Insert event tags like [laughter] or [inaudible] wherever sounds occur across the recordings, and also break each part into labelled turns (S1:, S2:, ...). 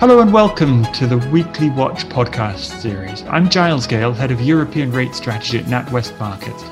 S1: Hello and welcome to the Weekly Watch podcast series. I'm Giles Gale, head of European rate strategy at NatWest Markets.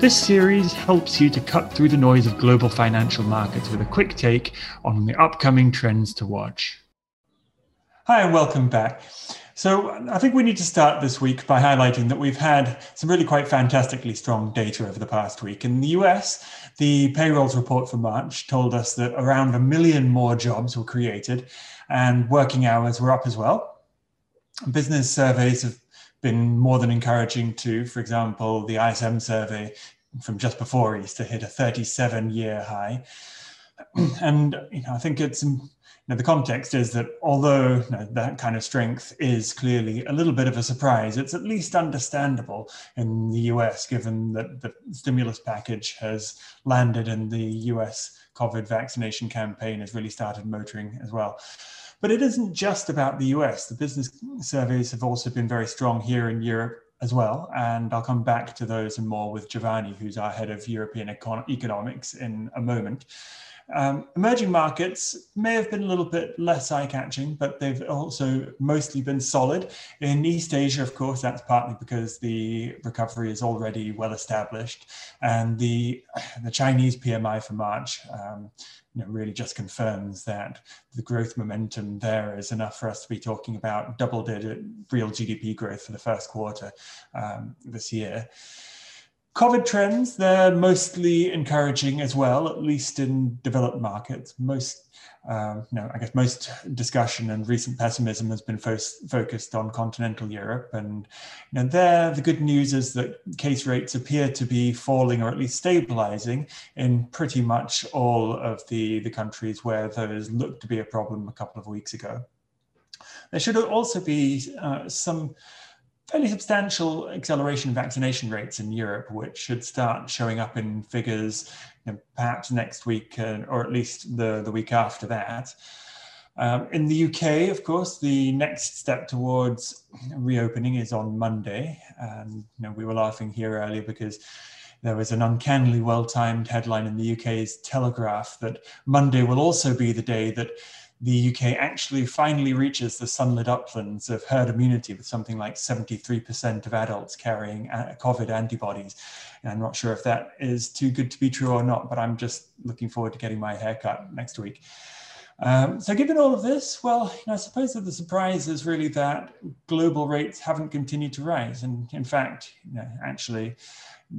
S1: This series helps you to cut through the noise of global financial markets with a quick take on the upcoming trends to watch. Hi, and welcome back. So, I think we need to start this week by highlighting that we've had some really quite fantastically strong data over the past week. In the US, the payrolls report for March told us that around a million more jobs were created and working hours were up as well. Business surveys have been more than encouraging too. For example, the ISM survey from just before Easter hit a 37 year high. [clears throat] And you know, I think it's now, the context is that although you know, that kind of strength is clearly a little bit of a surprise, it's at least understandable in the US, given that the stimulus package has landed and the US COVID vaccination campaign has really started motoring as well. But it isn't just about the US. The business surveys have also been very strong here in Europe as well. And I'll come back to those and more with Giovanni, who's our head of European econ- economics, in a moment. Um, emerging markets may have been a little bit less eye catching, but they've also mostly been solid. In East Asia, of course, that's partly because the recovery is already well established. And the, the Chinese PMI for March um, you know, really just confirms that the growth momentum there is enough for us to be talking about double digit real GDP growth for the first quarter um, this year. COVID trends, they're mostly encouraging as well, at least in developed markets. Most, um, you know, I guess most discussion and recent pessimism has been fo- focused on continental Europe. And you know, there, the good news is that case rates appear to be falling or at least stabilizing in pretty much all of the, the countries where those looked to be a problem a couple of weeks ago. There should also be uh, some fairly substantial acceleration in vaccination rates in Europe, which should start showing up in figures you know, perhaps next week uh, or at least the, the week after that. Um, in the UK, of course, the next step towards reopening is on Monday. And you know, we were laughing here earlier because there was an uncannily well-timed headline in the UK's Telegraph that Monday will also be the day that the UK actually finally reaches the sunlit uplands of herd immunity with something like 73% of adults carrying COVID antibodies. And I'm not sure if that is too good to be true or not, but I'm just looking forward to getting my haircut next week. Um, so, given all of this, well, you know, I suppose that the surprise is really that global rates haven't continued to rise. And in fact, you know, actually,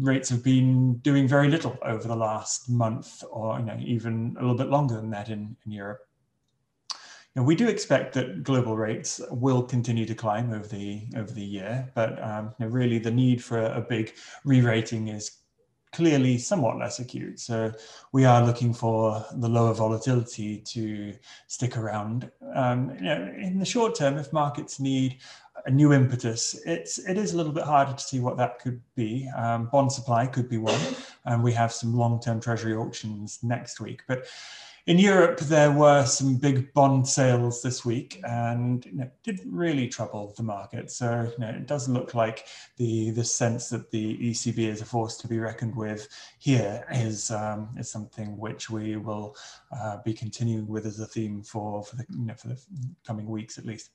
S1: rates have been doing very little over the last month or you know, even a little bit longer than that in, in Europe. Now, we do expect that global rates will continue to climb over the over the year, but um, you know, really the need for a, a big re-rating is clearly somewhat less acute. So we are looking for the lower volatility to stick around. Um, you know, in the short term, if markets need a new impetus, it's it is a little bit harder to see what that could be. Um, bond supply could be one, and we have some long-term Treasury auctions next week, but in Europe, there were some big bond sales this week, and you know, didn't really trouble the market. So you know, it does look like the the sense that the ECB is a force to be reckoned with here is um, is something which we will uh, be continuing with as a theme for for the you know, for the coming weeks at least.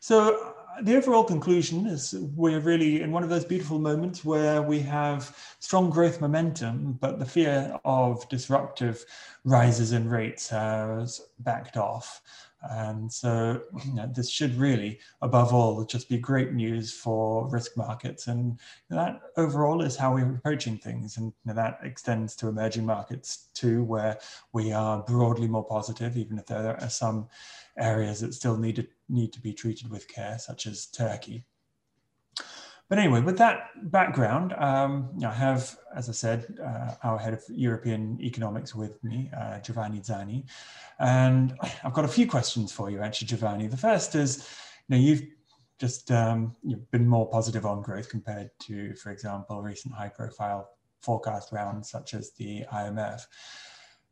S1: So the overall conclusion is we're really in one of those beautiful moments where we have strong growth momentum, but the fear of disruptive rises in rates has backed off. And so you know, this should really, above all, just be great news for risk markets. And that overall is how we're approaching things. And you know, that extends to emerging markets too, where we are broadly more positive, even if there are some areas that still need to, need to be treated with care, such as Turkey. But anyway, with that background, um, I have, as I said, uh, our head of European economics with me, uh, Giovanni Zanni. And I've got a few questions for you, actually, Giovanni. The first is, you know, you've just um, you've been more positive on growth compared to, for example, recent high-profile forecast rounds such as the IMF.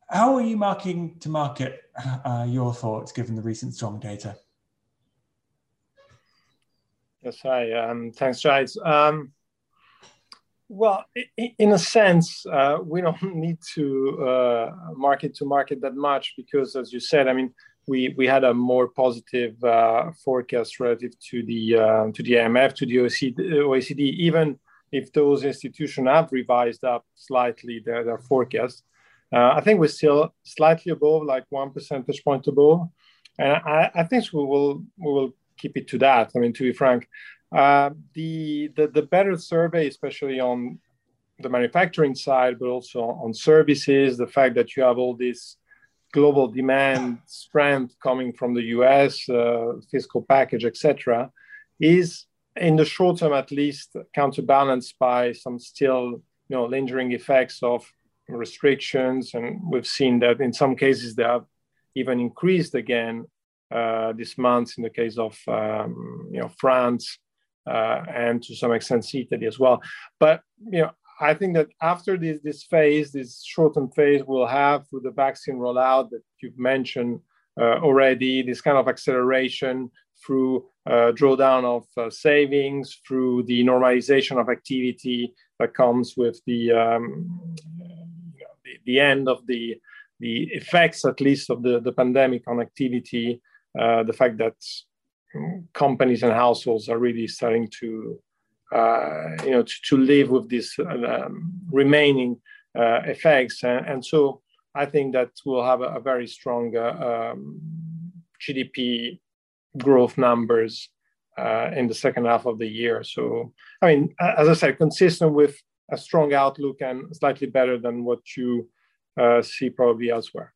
S1: How are you marking to market uh, your thoughts given the recent strong data?
S2: Hi. Um, thanks, Giles. Um, well, in a sense, uh, we don't [laughs] need to uh, market to market that much because, as you said, I mean, we we had a more positive uh, forecast relative to the uh, to the IMF to the OECD, OECD, even if those institutions have revised up slightly their, their forecast. Uh, I think we're still slightly above, like one percentage point above, and I, I think we will we will keep it to that. I mean, to be frank, uh, the, the the better survey, especially on the manufacturing side, but also on services, the fact that you have all this global demand strength coming from the US, uh, fiscal package, etc., is in the short term at least counterbalanced by some still you know lingering effects of restrictions, and we've seen that in some cases they have even increased again this month in the case of um, you know France uh, and to some extent Italy as well. But you know I think that after this this phase, this short-term phase, we'll have through the vaccine rollout that you've mentioned uh, already, this kind of acceleration through uh, drawdown of uh, savings, through the normalization of activity that comes with the um, the, the, end of the the effects, at least of the, the pandemic on activity, uh, the fact that companies and households are really starting to uh, you know, to, to, live with these um, remaining uh, effects. And, and, so I think that we'll have a, a very strong uh, um, GDP growth numbers uh, in the second half of the year. So, I mean, as I said, consistent with a strong outlook and slightly better than what you uh, see probably elsewhere.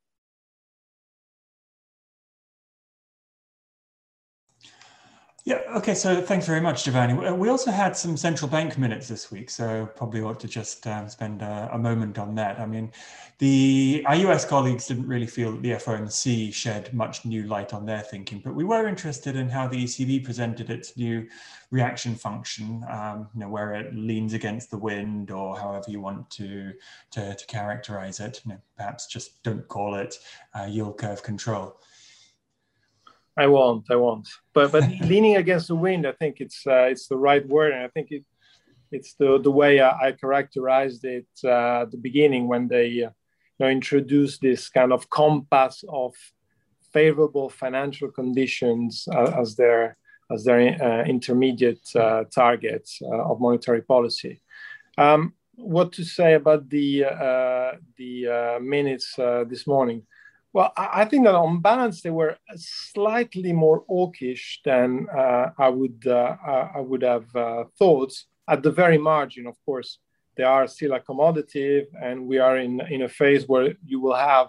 S1: Yeah, okay, so thanks very much, Giovanni. We also had some central bank minutes this week, so probably ought to just um, spend a, a, moment on that. I mean, the our US colleagues didn't really feel that the FOMC shed much new light on their thinking, but we were interested in how the ECB presented its new reaction function, um, you know, where it leans against the wind or however you want to, to, to characterize it. You know, perhaps just don't call it uh, yield curve control.
S2: I won't. I won't. But but [laughs] leaning against the wind, I think it's uh, it's the right word, and I think it it's the the way I, I characterized it uh, at the beginning when they uh, you know introduced this kind of compass of favorable financial conditions uh, as their as their uh, intermediate uh, targets of monetary policy. Um, what to say about the the minutes this morning? Well, I think that on balance they were slightly more hawkish than uh, I would uh, I would have uh, thought. At the very margin, of course, they are still accommodative, and we are in in a phase where you will have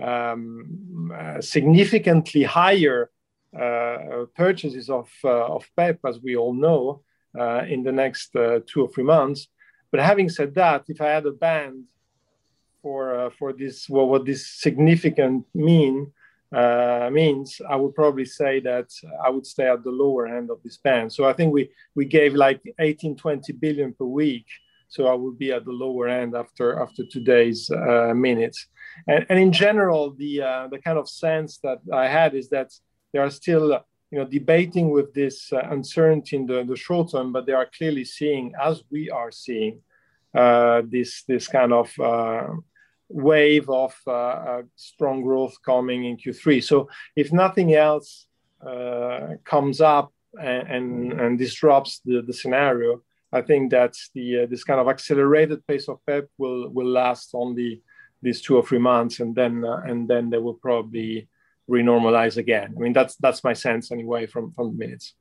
S2: um, uh, significantly higher uh, purchases of uh, of PEPP, as we all know, in the next two or three months. But having said that, if I had a band for uh, for this well, what this significant mean uh, means, I would probably say that I would stay at the lower end of this band. So I think we we gave like 18, 20 billion per week. So I would be at the lower end after after today's uh, minutes. And, and in general, the uh, the kind of sense that I had is that they are still you know debating with this uh, uncertainty in the, the short term, but they are clearly seeing, as we are seeing, uh, this this kind of wave of uh, uh, strong growth coming in Q3. So if nothing else uh, comes up and, and, and, disrupts the, the scenario, I think that the this kind of accelerated pace of PEPP will will last only these two or three months, and then and then they will probably renormalize again. I mean that's that's my sense anyway from from the minutes.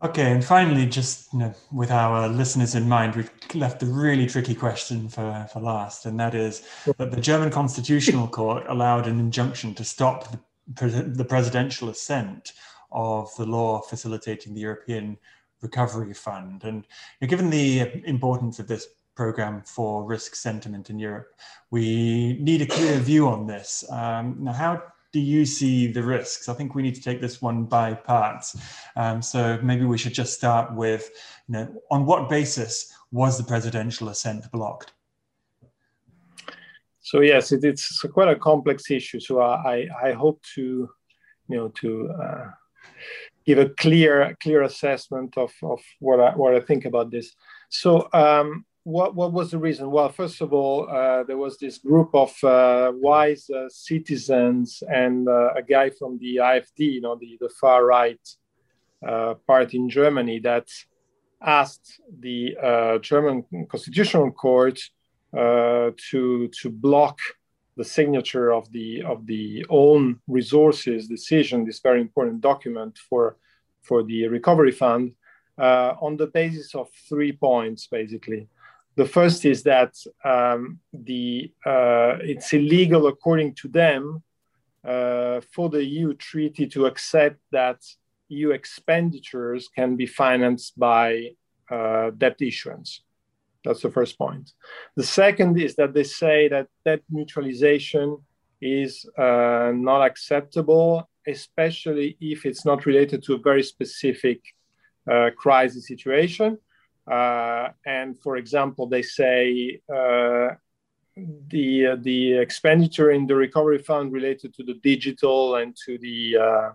S1: Okay, and finally, just you know, with our listeners in mind, we've left the really tricky question for, for last, and that is that the German Constitutional Court allowed an injunction to stop the, the presidential assent of the law facilitating the European Recovery Fund. And given the importance of this program for risk sentiment in Europe, we need a clear view on this. Um, now, how do you see the risks? I think we need to take this one by parts. Um, so maybe we should just start with, you know, on what basis was the presidential assent blocked?
S2: So yes, it, it's quite a complex issue. So I, I hope to, you know, to uh, give a clear clear assessment of, of what I what I think about this. So um, what, what was the reason? Well, first of all, uh, there was this group of uh, wise uh, citizens and uh, a guy from the AfD, you know, the, the far right uh, party in Germany, that asked the uh, German Constitutional Court to to block the signature of the of the own resources decision, this very important document for for the recovery fund, on the basis of three points, basically. The first is that um, the uh, it's illegal according to them uh, for the EU treaty to accept that EU expenditures can be financed by uh, debt issuance. That's the first point. The second is that they say that debt mutualization is uh, not acceptable, especially if it's not related to a very specific uh, crisis situation. Uh, and for example, they say uh, the uh, the expenditure in the recovery fund related to the digital and to the uh,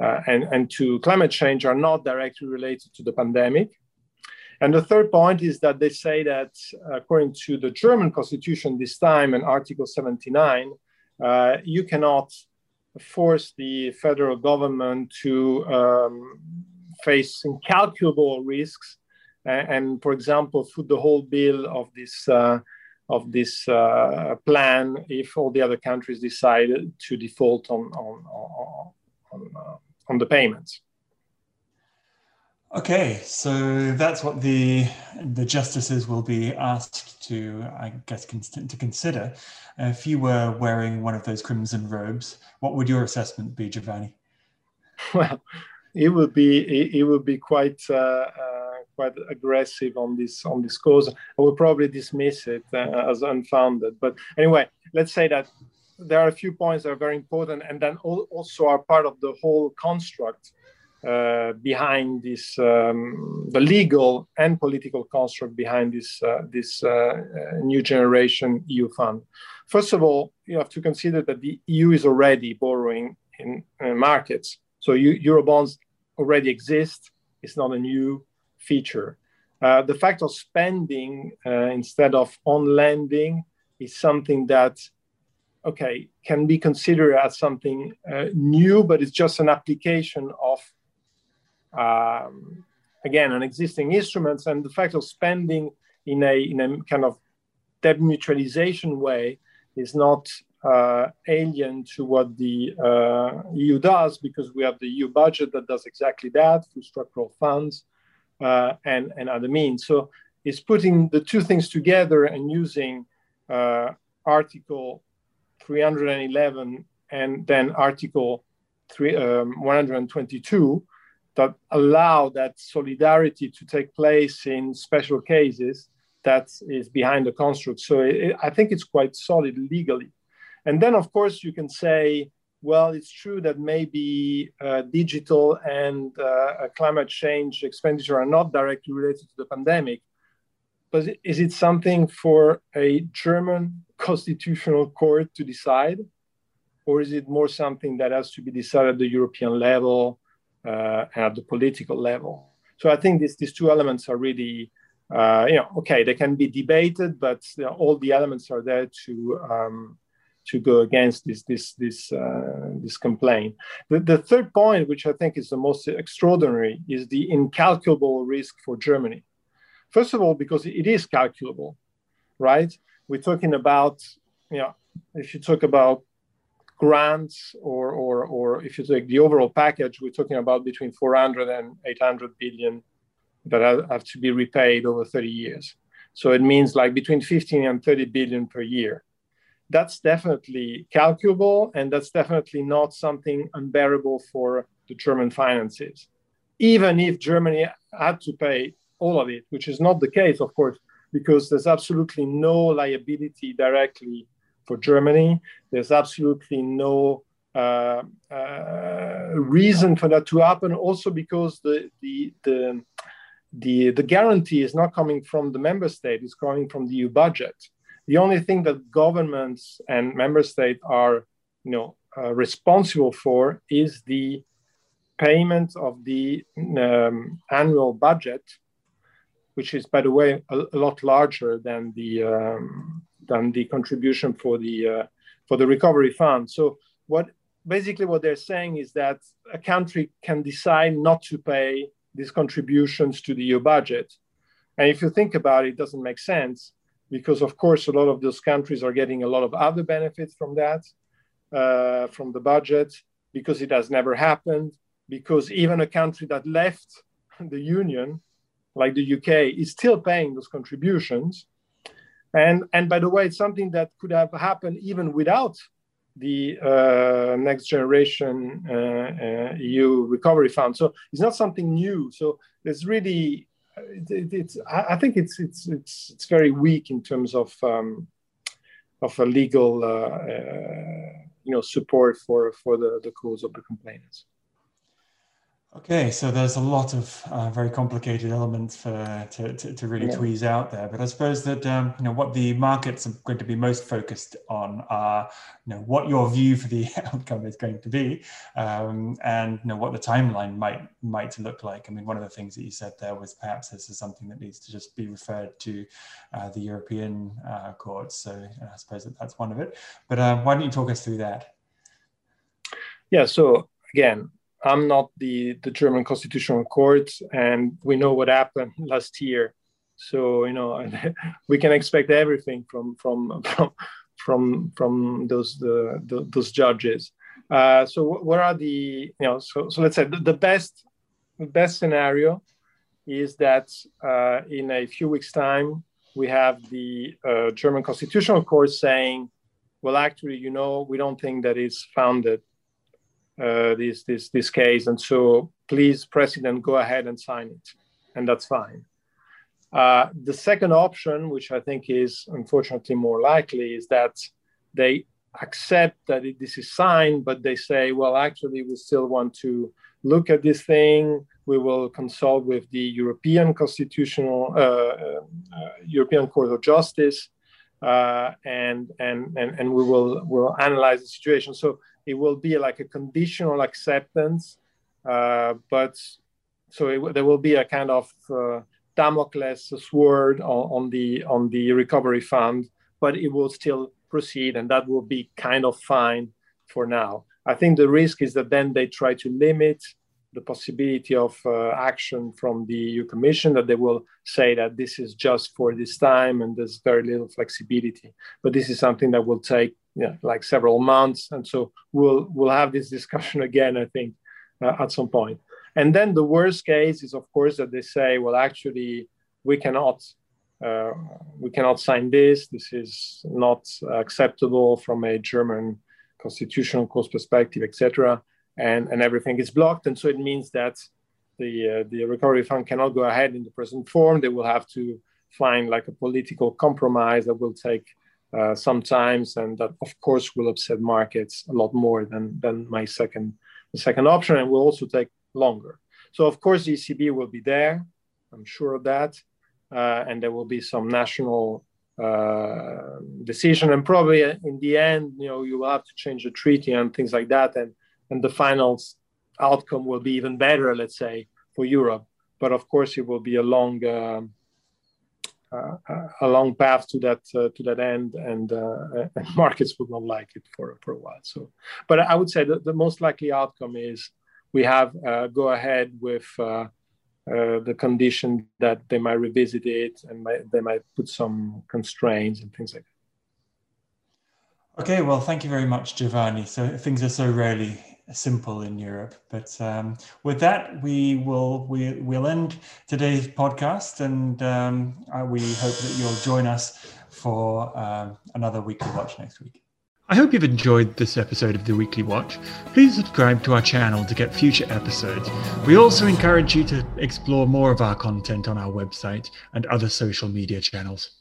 S2: uh, and, and to climate change are not directly related to the pandemic. And the third point is that they say that according to the German constitution this time and Article 79, uh, you cannot force the federal government to um, face incalculable risks and, for example, foot the whole bill of this uh, of this uh, plan if all the other countries decide to default on on on, on, uh, on the payments.
S1: Okay, so that's what the the justices will be asked to, I guess, to consider. If you were wearing one of those crimson robes, what would your assessment be, Giovanni? [laughs]
S2: Well, it would be it, it would be quite uh quite aggressive on this on this cause. I will probably dismiss it uh, as unfounded. But anyway, let's say that there are a few points that are very important, and then also are part of the whole construct uh, behind this, um, the legal and political construct behind this uh, this uh, uh new generation EU fund. First of all, you have to consider that the EU is already borrowing in markets, so you, Eurobonds already exist. It's not a new feature. Uh, the fact of spending uh, instead of on lending is something that, okay, can be considered as something uh, new, but it's just an application of, um, again, an existing instruments. And the fact of spending in a, in a kind of debt mutualization way is not uh, alien to what the uh, EU does because we have the EU budget that does exactly that through structural funds and, and other means. So it's putting the two things together and using uh, Article 311 and then Article three, um, 122 that allow that solidarity to take place in special cases that is behind the construct. So it, I think it's quite solid legally. And then, of course, you can say well, it's true that maybe uh, digital and uh, climate change expenditure are not directly related to the pandemic. But is it something for a German constitutional court to decide? Or is it more something that has to be decided at the European level uh, and at the political level? So I think this, these two elements are really, uh, you know, okay, they can be debated, but you know, all the elements are there to um, to go against this this this uh, this complaint. The, the third point, which I think is the most extraordinary, is the incalculable risk for Germany. First of all, because it is calculable, right? We're talking about you know if you talk about grants or or or if you take the overall package, we're talking about between 400 and 800 billion that have to be repaid over 30 years. So it means like between 15 and 30 billion per year that's definitely calculable and that's definitely not something unbearable for the German finances. Even if Germany had to pay all of it, which is not the case, of course, because there's absolutely no liability directly for Germany. There's absolutely no uh, uh, reason for that to happen. Also, because the the the the, the guarantee is not coming from the member state; it's coming from the EU budget. The only thing that governments and member states are, you know, uh, responsible for is the payment of the um, annual budget, which is, by the way, a, a lot larger than the um, than the contribution for the uh, for the recovery fund. So what basically what they're saying is that a country can decide not to pay these contributions to the EU budget. And if you think about it, it doesn't make sense because, of course, a lot of those countries are getting a lot of other benefits from that, uh, from the budget, because it has never happened. Because even a country that left [laughs] the union, like the UK, is still paying those contributions. And, and by the way, it's something that could have happened even without the uh, next generation uh, uh, EU recovery fund. So it's not something new. So it's really, it, it's, I think it's, it's, it's, it's very weak in terms of, um, of a legal, uh, uh, you know, support for, for the, the cause of the complainants.
S1: Okay, so there's a lot of uh, very complicated elements for to, to, to really yeah. tweeze out there, but I suppose that um, you know what the markets are going to be most focused on are you know what your view for the [laughs] outcome is going to be, um, and you know what the timeline might might look like. I mean, one of the things that you said there was perhaps this is something that needs to just be referred to uh, the European uh, courts. So I suppose that that's one of it. But uh, why don't you talk us through that?
S2: Yeah. So again, I'm not the, the German Constitutional Court, and we know what happened [laughs] last year. So you know, [laughs] we can expect everything from from [laughs] from from from those the, the those judges. Uh, so what are the you know? So so let's say the, the best the best scenario is that uh, in a few weeks' time we have the uh, German Constitutional Court saying, well, actually, you know, we don't think that it's founded uh, this this this case, and so please, President, go ahead and sign it, and that's fine. Uh, the second option, which I think is unfortunately more likely, is that they accept that it, this is signed, but they say, well, actually, we still want to look at this thing. We will consult with the European Constitutional uh, uh, European Court of Justice, uh, and and and and we will will analyze the situation. So it will be like a conditional acceptance, uh, but so it, there will be a kind of uh, Damocles sword on, on, the on the recovery fund, but it will still proceed, and that will be kind of fine for now. I think the risk is that then they try to limit the possibility of uh, action from the EU Commission, that they will say that this is just for this time and there's very little flexibility. But this is something that will take yeah, like several months. And so we'll we'll have this discussion [laughs] again, I think, uh, at some point. And then the worst case is, of course, that they say, well, actually, we cannot uh, we cannot sign this. This is not acceptable from a German constitutional court perspective, etc. And and everything is blocked. And so it means that the uh, the recovery fund cannot go ahead in the present form. They will have to find like a political compromise that will take uh, sometimes, and that of course will upset markets a lot more than than my second the second option, and will also take longer. So of course the ECB will be there, I'm sure of that, uh, and there will be some national uh, decision, and probably in the end, you know, you will have to change the treaty and things like that, and and the final outcome will be even better, let's say, for Europe. But of course, it will be a long. Um, uh, a long path to that uh, to that end, and, uh, and, [laughs] markets would not like it for for a while. So, but I would say that the most likely outcome is we have go ahead with. Uh, the condition that they might revisit it and might, they might put some constraints and things like
S1: that. Okay, well, thank you very much, Giovanni. So things are so rarely simple in Europe. But um, with that, we will we, will end today's podcast, and um, we hope that you'll join us for um, another weekly watch next week. I hope you've enjoyed this episode of the Weekly Watch. Please subscribe to our channel to get future episodes. We also encourage you to explore more of our content on our website and other social media channels.